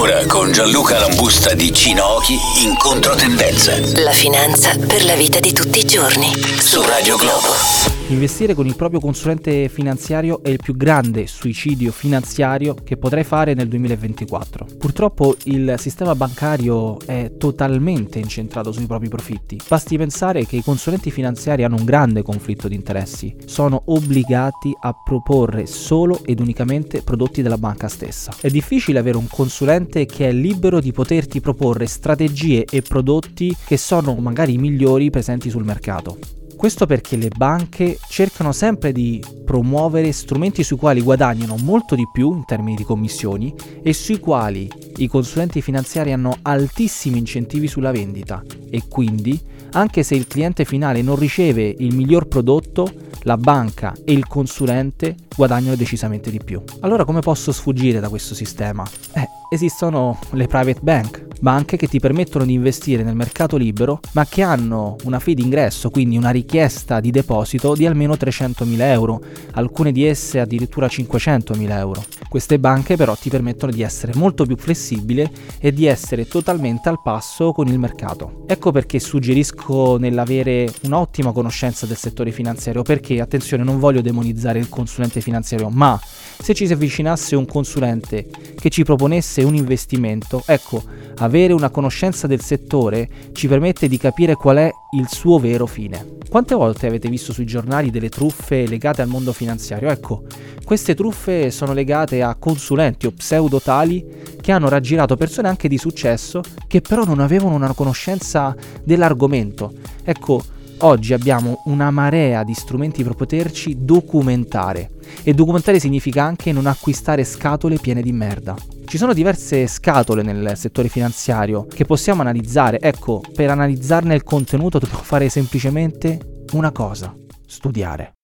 Ora con Gianluca Lambusta di Cinochi in controtendenza. La finanza per la vita di tutti i giorni. Su Radio Globo. Investire con il proprio consulente finanziario è il più grande suicidio finanziario che potrei fare nel 2024. Purtroppo il sistema bancario è totalmente incentrato sui propri profitti. Basti pensare che i consulenti finanziari hanno un grande conflitto di interessi. Sono obbligati a proporre solo ed unicamente prodotti della banca stessa. È difficile avere un consulente che è libero di poterti proporre strategie e prodotti che sono magari i migliori presenti sul mercato. Questo perché le banche cercano sempre di promuovere strumenti sui quali guadagnano molto di più in termini di commissioni e sui quali i consulenti finanziari hanno altissimi incentivi sulla vendita e quindi anche se il cliente finale non riceve il miglior prodotto, la banca e il consulente guadagnano decisamente di più. Allora come posso sfuggire da questo sistema? Eh, esistono le private bank, banche che ti permettono di investire nel mercato libero, ma che hanno una fee d'ingresso, quindi una richiesta di deposito di almeno 300.000 euro, alcune di esse addirittura 500.000 euro. Queste banche però ti permettono di essere molto più flessibile e di essere totalmente al passo con il mercato. Ecco perché suggerisco nell'avere un'ottima conoscenza del settore finanziario, perché attenzione non voglio demonizzare il consulente finanziario, ma se ci si avvicinasse un consulente che ci proponesse un investimento, ecco, avere una conoscenza del settore ci permette di capire qual è il suo vero fine. Quante volte avete visto sui giornali delle truffe legate al mondo finanziario? Ecco, queste truffe sono legate a consulenti o pseudo tali che hanno raggirato persone anche di successo che però non avevano una conoscenza dell'argomento. Ecco, oggi abbiamo una marea di strumenti per poterci documentare e documentare significa anche non acquistare scatole piene di merda. Ci sono diverse scatole nel settore finanziario che possiamo analizzare. Ecco, per analizzarne il contenuto dobbiamo fare semplicemente una cosa, studiare.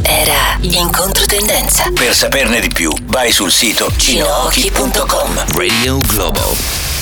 Era in controtendenza. Per saperne di più, vai sul sito cinochi.com. Radio Globo.